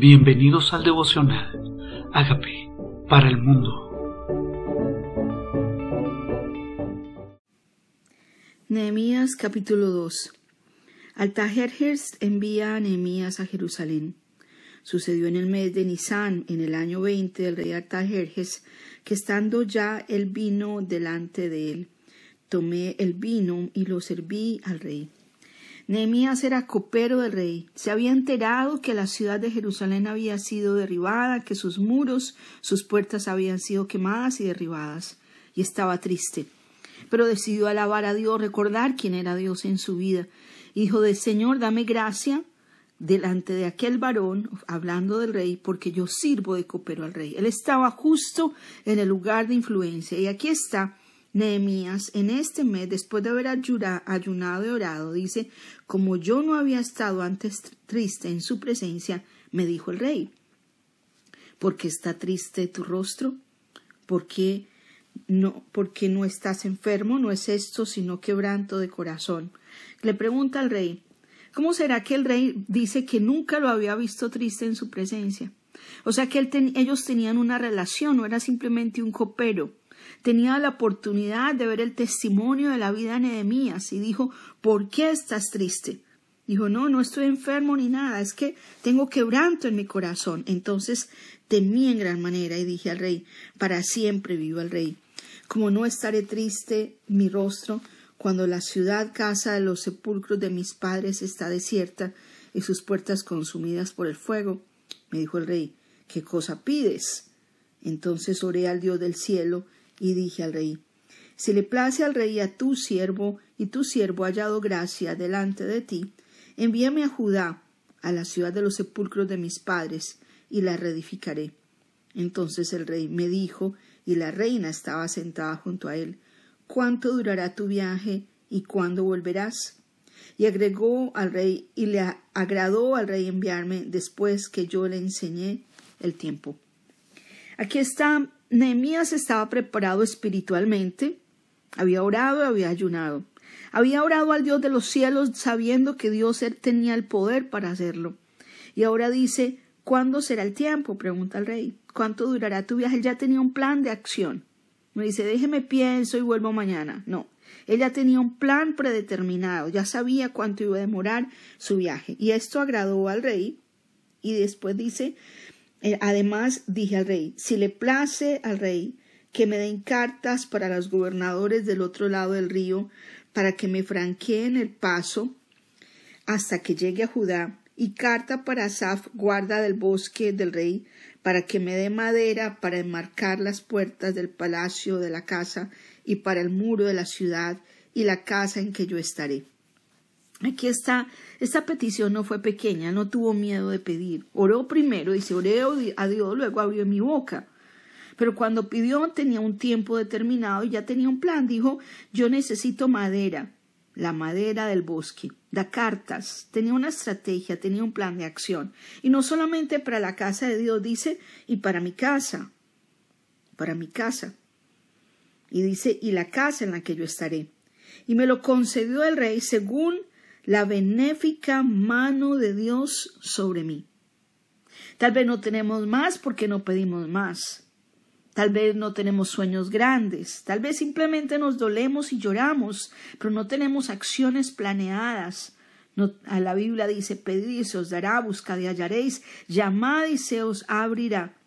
Bienvenidos al devocional. Hágame para el mundo. Nehemías capítulo 2 Altajerjes envía a Nehemías a Jerusalén. Sucedió en el mes de Nisan, en el año veinte del rey Altajerjes, que estando ya el vino delante de él, tomé el vino y lo serví al rey. Nehemías era copero del rey. Se había enterado que la ciudad de Jerusalén había sido derribada, que sus muros, sus puertas habían sido quemadas y derribadas, y estaba triste. Pero decidió alabar a Dios, recordar quién era Dios en su vida. Hijo del Señor, dame gracia delante de aquel varón, hablando del rey, porque yo sirvo de copero al rey. Él estaba justo en el lugar de influencia. Y aquí está Nehemías, en este mes, después de haber ayunado y orado, dice, como yo no había estado antes triste en su presencia, me dijo el rey, ¿por qué está triste tu rostro? ¿Por qué no, porque no estás enfermo? No es esto, sino quebranto de corazón. Le pregunta al rey, ¿cómo será que el rey dice que nunca lo había visto triste en su presencia? O sea que ellos tenían una relación, no era simplemente un copero tenía la oportunidad de ver el testimonio de la vida de Nehemías y dijo, ¿por qué estás triste? Dijo, no, no estoy enfermo ni nada, es que tengo quebranto en mi corazón. Entonces temí en gran manera y dije al rey, para siempre viva el rey. Como no estaré triste mi rostro cuando la ciudad casa de los sepulcros de mis padres está desierta y sus puertas consumidas por el fuego. Me dijo el rey, ¿qué cosa pides? Entonces oré al Dios del cielo y dije al rey, si le place al rey a tu siervo, y tu siervo hallado gracia delante de ti, envíame a Judá, a la ciudad de los sepulcros de mis padres, y la reedificaré. Entonces el rey me dijo, y la reina estaba sentada junto a él, ¿cuánto durará tu viaje y cuándo volverás? Y agregó al rey, y le agradó al rey enviarme después que yo le enseñé el tiempo. Aquí está Nehemías estaba preparado espiritualmente, había orado, había ayunado. Había orado al Dios de los cielos sabiendo que Dios tenía el poder para hacerlo. Y ahora dice, ¿cuándo será el tiempo? pregunta el rey. ¿Cuánto durará tu viaje? Él ya tenía un plan de acción. No dice, déjeme pienso y vuelvo mañana. No, él ya tenía un plan predeterminado, ya sabía cuánto iba a demorar su viaje. Y esto agradó al rey. Y después dice, además dije al rey, si le place al rey que me den cartas para los gobernadores del otro lado del río, para que me franqueen el paso hasta que llegue a Judá, y carta para Asaf, guarda del bosque del rey, para que me dé madera para enmarcar las puertas del palacio de la casa y para el muro de la ciudad y la casa en que yo estaré. Aquí está, esta petición no fue pequeña, no tuvo miedo de pedir. Oró primero, dice, oré a Dios, luego abrió mi boca. Pero cuando pidió tenía un tiempo determinado y ya tenía un plan. Dijo, yo necesito madera, la madera del bosque, da cartas, tenía una estrategia, tenía un plan de acción. Y no solamente para la casa de Dios, dice, y para mi casa, para mi casa. Y dice, y la casa en la que yo estaré. Y me lo concedió el rey según la benéfica mano de Dios sobre mí. Tal vez no tenemos más porque no pedimos más. Tal vez no tenemos sueños grandes, tal vez simplemente nos dolemos y lloramos, pero no tenemos acciones planeadas. A la Biblia dice, pedid y se os dará, buscad y hallaréis, llamad y se os abrirá.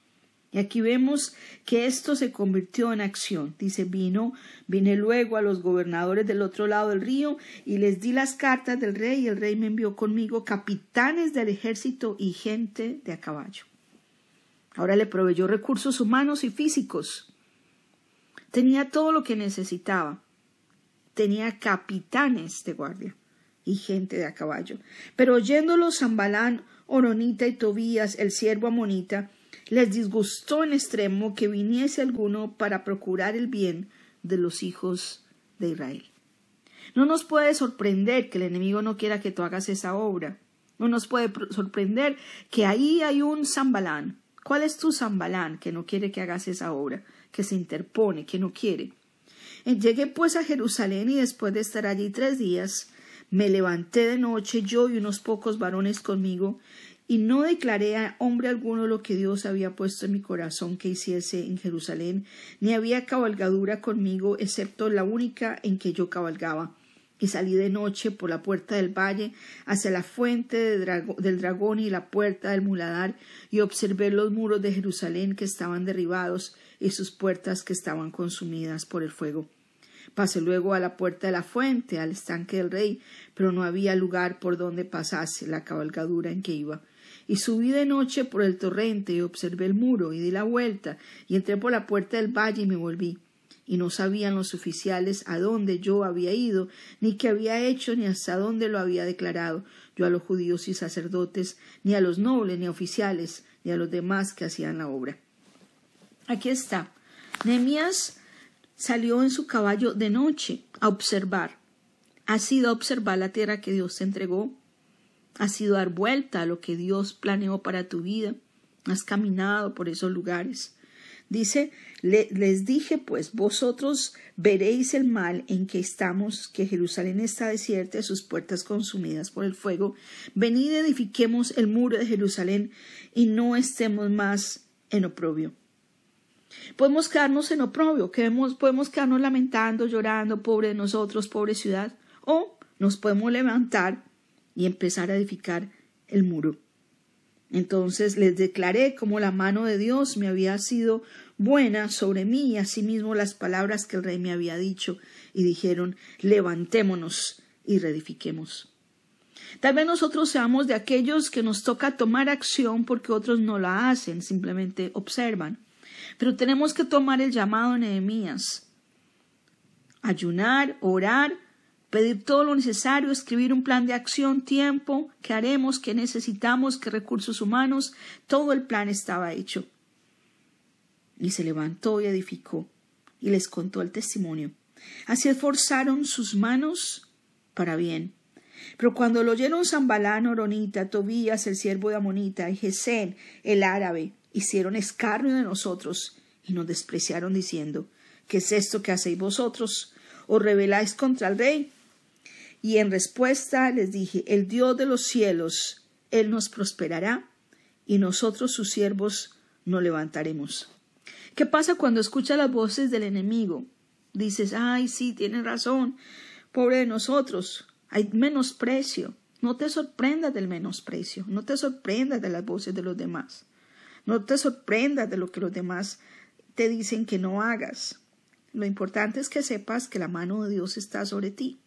Y aquí vemos que esto se convirtió en acción. Dice, vino, vine luego a los gobernadores del otro lado del río y les di las cartas del rey y el rey me envió conmigo capitanes del ejército y gente de a caballo. Ahora le proveyó recursos humanos y físicos. Tenía todo lo que necesitaba. Tenía capitanes de guardia y gente de a caballo. Pero oyéndolo Zambalán, Oronita y Tobías, el siervo amonita, les disgustó en extremo que viniese alguno para procurar el bien de los hijos de Israel. No nos puede sorprender que el enemigo no quiera que tú hagas esa obra. No nos puede sorprender que ahí hay un zambalán. ¿Cuál es tu zambalán que no quiere que hagas esa obra? Que se interpone, que no quiere. Llegué pues a Jerusalén y después de estar allí tres días, me levanté de noche yo y unos pocos varones conmigo y no declaré a hombre alguno lo que Dios había puesto en mi corazón que hiciese en Jerusalén, ni había cabalgadura conmigo, excepto la única en que yo cabalgaba. Y salí de noche por la puerta del valle hacia la fuente del dragón y la puerta del muladar, y observé los muros de Jerusalén que estaban derribados y sus puertas que estaban consumidas por el fuego. Pasé luego a la puerta de la fuente, al estanque del rey, pero no había lugar por donde pasase la cabalgadura en que iba y subí de noche por el torrente y observé el muro y di la vuelta y entré por la puerta del valle y me volví. Y no sabían los oficiales a dónde yo había ido, ni qué había hecho, ni hasta dónde lo había declarado yo a los judíos y sacerdotes, ni a los nobles, ni a oficiales, ni a los demás que hacían la obra. Aquí está. Nehemías salió en su caballo de noche a observar. Ha sido a observar la tierra que Dios entregó, Has sido dar vuelta a lo que Dios planeó para tu vida. Has caminado por esos lugares. Dice, les dije pues, vosotros veréis el mal en que estamos, que Jerusalén está desierta y sus puertas consumidas por el fuego. Venid edifiquemos el muro de Jerusalén y no estemos más en oprobio. Podemos quedarnos en oprobio, podemos quedarnos lamentando, llorando, pobre de nosotros, pobre ciudad, o nos podemos levantar y empezar a edificar el muro. Entonces les declaré como la mano de Dios me había sido buena sobre mí y asimismo las palabras que el rey me había dicho y dijeron levantémonos y reedifiquemos. Tal vez nosotros seamos de aquellos que nos toca tomar acción porque otros no la hacen, simplemente observan. Pero tenemos que tomar el llamado de Nehemías. Ayunar, orar pedir todo lo necesario, escribir un plan de acción, tiempo, qué haremos, qué necesitamos, qué recursos humanos, todo el plan estaba hecho. Y se levantó y edificó, y les contó el testimonio. Así esforzaron sus manos para bien. Pero cuando lo oyeron Zambalán, Oronita, Tobías, el siervo de Amonita, y Gesén, el árabe, hicieron escarnio de nosotros y nos despreciaron diciendo, ¿qué es esto que hacéis vosotros? ¿Os rebeláis contra el rey? Y en respuesta les dije, el Dios de los cielos, Él nos prosperará y nosotros sus siervos nos levantaremos. ¿Qué pasa cuando escuchas las voces del enemigo? Dices, ay, sí, tienes razón, pobre de nosotros, hay menosprecio. No te sorprendas del menosprecio, no te sorprendas de las voces de los demás, no te sorprendas de lo que los demás te dicen que no hagas. Lo importante es que sepas que la mano de Dios está sobre ti.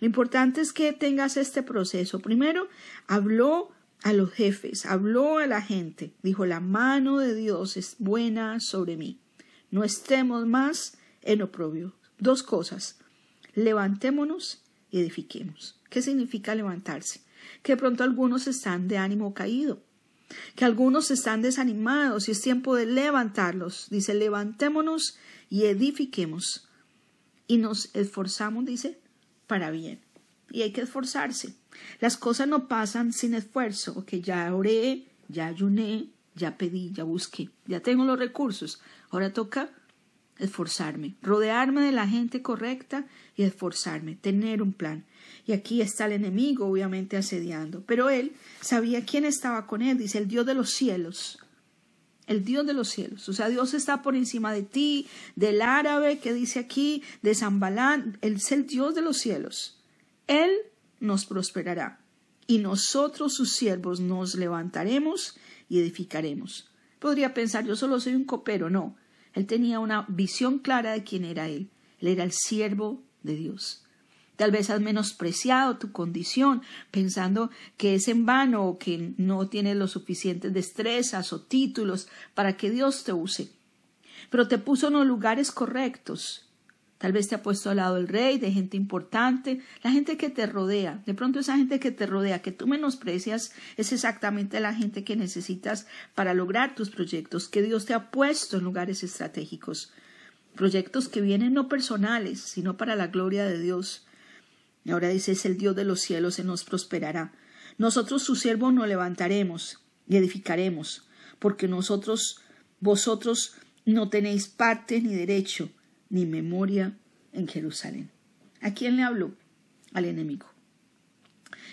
Lo importante es que tengas este proceso. Primero, habló a los jefes, habló a la gente, dijo, la mano de Dios es buena sobre mí. No estemos más en oprobio. Dos cosas, levantémonos y edifiquemos. ¿Qué significa levantarse? Que pronto algunos están de ánimo caído, que algunos están desanimados y es tiempo de levantarlos. Dice, levantémonos y edifiquemos. Y nos esforzamos, dice, para bien. Y hay que esforzarse. Las cosas no pasan sin esfuerzo. que ya oré, ya ayuné, ya pedí, ya busqué, ya tengo los recursos. Ahora toca esforzarme, rodearme de la gente correcta y esforzarme, tener un plan. Y aquí está el enemigo, obviamente, asediando. Pero él sabía quién estaba con él, dice el Dios de los cielos. El Dios de los cielos. O sea, Dios está por encima de ti, del árabe que dice aquí, de Zambalán. Él es el Dios de los cielos. Él nos prosperará. Y nosotros, sus siervos, nos levantaremos y edificaremos. Podría pensar, yo solo soy un copero. No. Él tenía una visión clara de quién era él. Él era el siervo de Dios. Tal vez has menospreciado tu condición pensando que es en vano o que no tienes los suficientes destrezas o títulos para que Dios te use. Pero te puso en los lugares correctos. Tal vez te ha puesto al lado del rey, de gente importante, la gente que te rodea. De pronto esa gente que te rodea, que tú menosprecias, es exactamente la gente que necesitas para lograr tus proyectos, que Dios te ha puesto en lugares estratégicos. Proyectos que vienen no personales, sino para la gloria de Dios. Ahora dice, es el Dios de los cielos, se nos prosperará. Nosotros su siervo nos levantaremos y edificaremos, porque nosotros, vosotros no tenéis parte ni derecho ni memoria en Jerusalén. ¿A quién le habló? Al enemigo.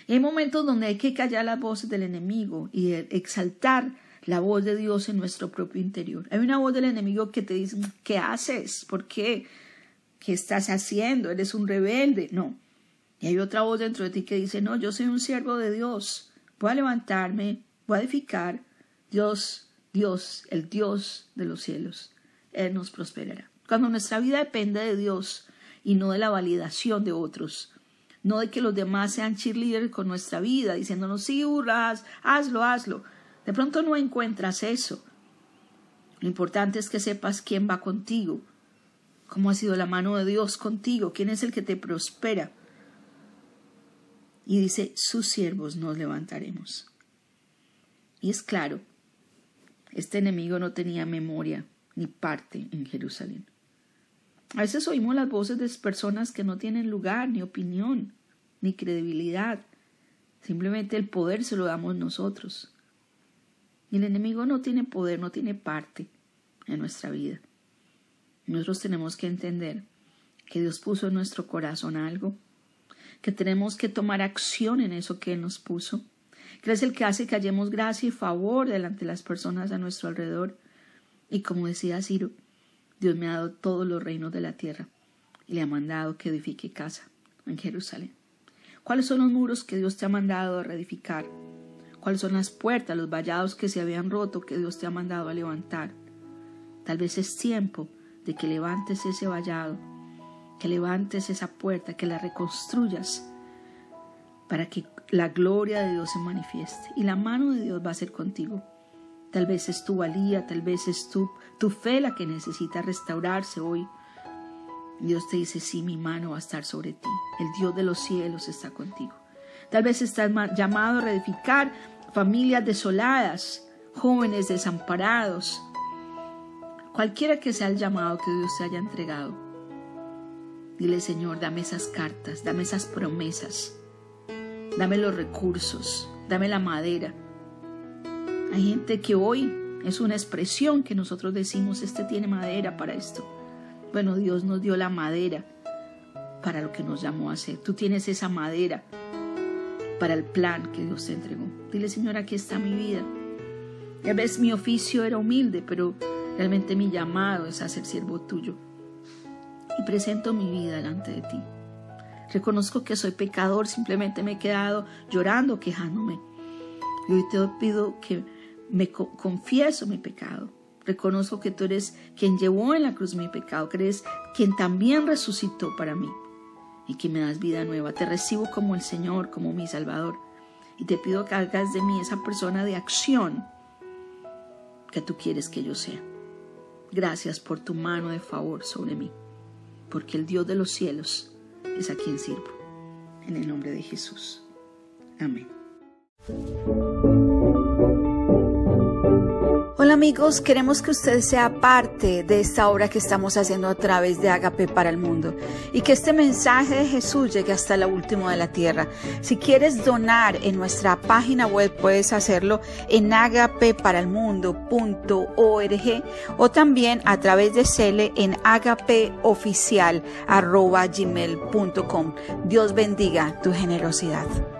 Hay momentos donde hay que callar las voces del enemigo y exaltar la voz de Dios en nuestro propio interior. Hay una voz del enemigo que te dice, ¿qué haces? ¿Por qué? ¿Qué estás haciendo? ¿Eres un rebelde? No. Y hay otra voz dentro de ti que dice, no, yo soy un siervo de Dios. Voy a levantarme, voy a edificar. Dios, Dios, el Dios de los cielos. Él nos prosperará. Cuando nuestra vida depende de Dios y no de la validación de otros, no de que los demás sean cheerleaders con nuestra vida, diciéndonos, sí, hurras, hazlo, hazlo. De pronto no encuentras eso. Lo importante es que sepas quién va contigo, cómo ha sido la mano de Dios contigo, quién es el que te prospera. Y dice, sus siervos nos levantaremos. Y es claro, este enemigo no tenía memoria ni parte en Jerusalén. A veces oímos las voces de personas que no tienen lugar, ni opinión, ni credibilidad. Simplemente el poder se lo damos nosotros. Y el enemigo no tiene poder, no tiene parte en nuestra vida. Nosotros tenemos que entender que Dios puso en nuestro corazón algo, que tenemos que tomar acción en eso que Él nos puso, que es el que hace que hallemos gracia y favor delante de las personas a nuestro alrededor. Y como decía Ciro, Dios me ha dado todos los reinos de la tierra y le ha mandado que edifique casa en Jerusalén. ¿Cuáles son los muros que Dios te ha mandado a reedificar? ¿Cuáles son las puertas, los vallados que se habían roto que Dios te ha mandado a levantar? Tal vez es tiempo de que levantes ese vallado, que levantes esa puerta, que la reconstruyas para que la gloria de Dios se manifieste y la mano de Dios va a ser contigo. Tal vez es tu valía, tal vez es tu, tu fe la que necesita restaurarse hoy. Dios te dice, sí, mi mano va a estar sobre ti. El Dios de los cielos está contigo. Tal vez estás llamado a reedificar familias desoladas, jóvenes desamparados. Cualquiera que sea el llamado que Dios te haya entregado. Dile, Señor, dame esas cartas, dame esas promesas, dame los recursos, dame la madera hay gente que hoy es una expresión que nosotros decimos, este tiene madera para esto. Bueno, Dios nos dio la madera para lo que nos llamó a hacer. Tú tienes esa madera para el plan que Dios te entregó. Dile, Señor, aquí está mi vida. Ya ves, mi oficio era humilde, pero realmente mi llamado es a ser siervo tuyo. Presento mi vida delante de ti. Reconozco que soy pecador, simplemente me he quedado llorando, quejándome. Y hoy te pido que me confieso mi pecado. Reconozco que tú eres quien llevó en la cruz mi pecado, que eres quien también resucitó para mí y que me das vida nueva. Te recibo como el Señor, como mi Salvador. Y te pido que hagas de mí esa persona de acción que tú quieres que yo sea. Gracias por tu mano de favor sobre mí, porque el Dios de los cielos es a quien sirvo. En el nombre de Jesús. Amén. Amigos, queremos que usted sea parte de esta obra que estamos haciendo a través de Agape para el Mundo y que este mensaje de Jesús llegue hasta la última de la tierra. Si quieres donar en nuestra página web puedes hacerlo en agapeparalmundo.org o también a través de Cele en agapeoficial.gmail.com. Dios bendiga tu generosidad.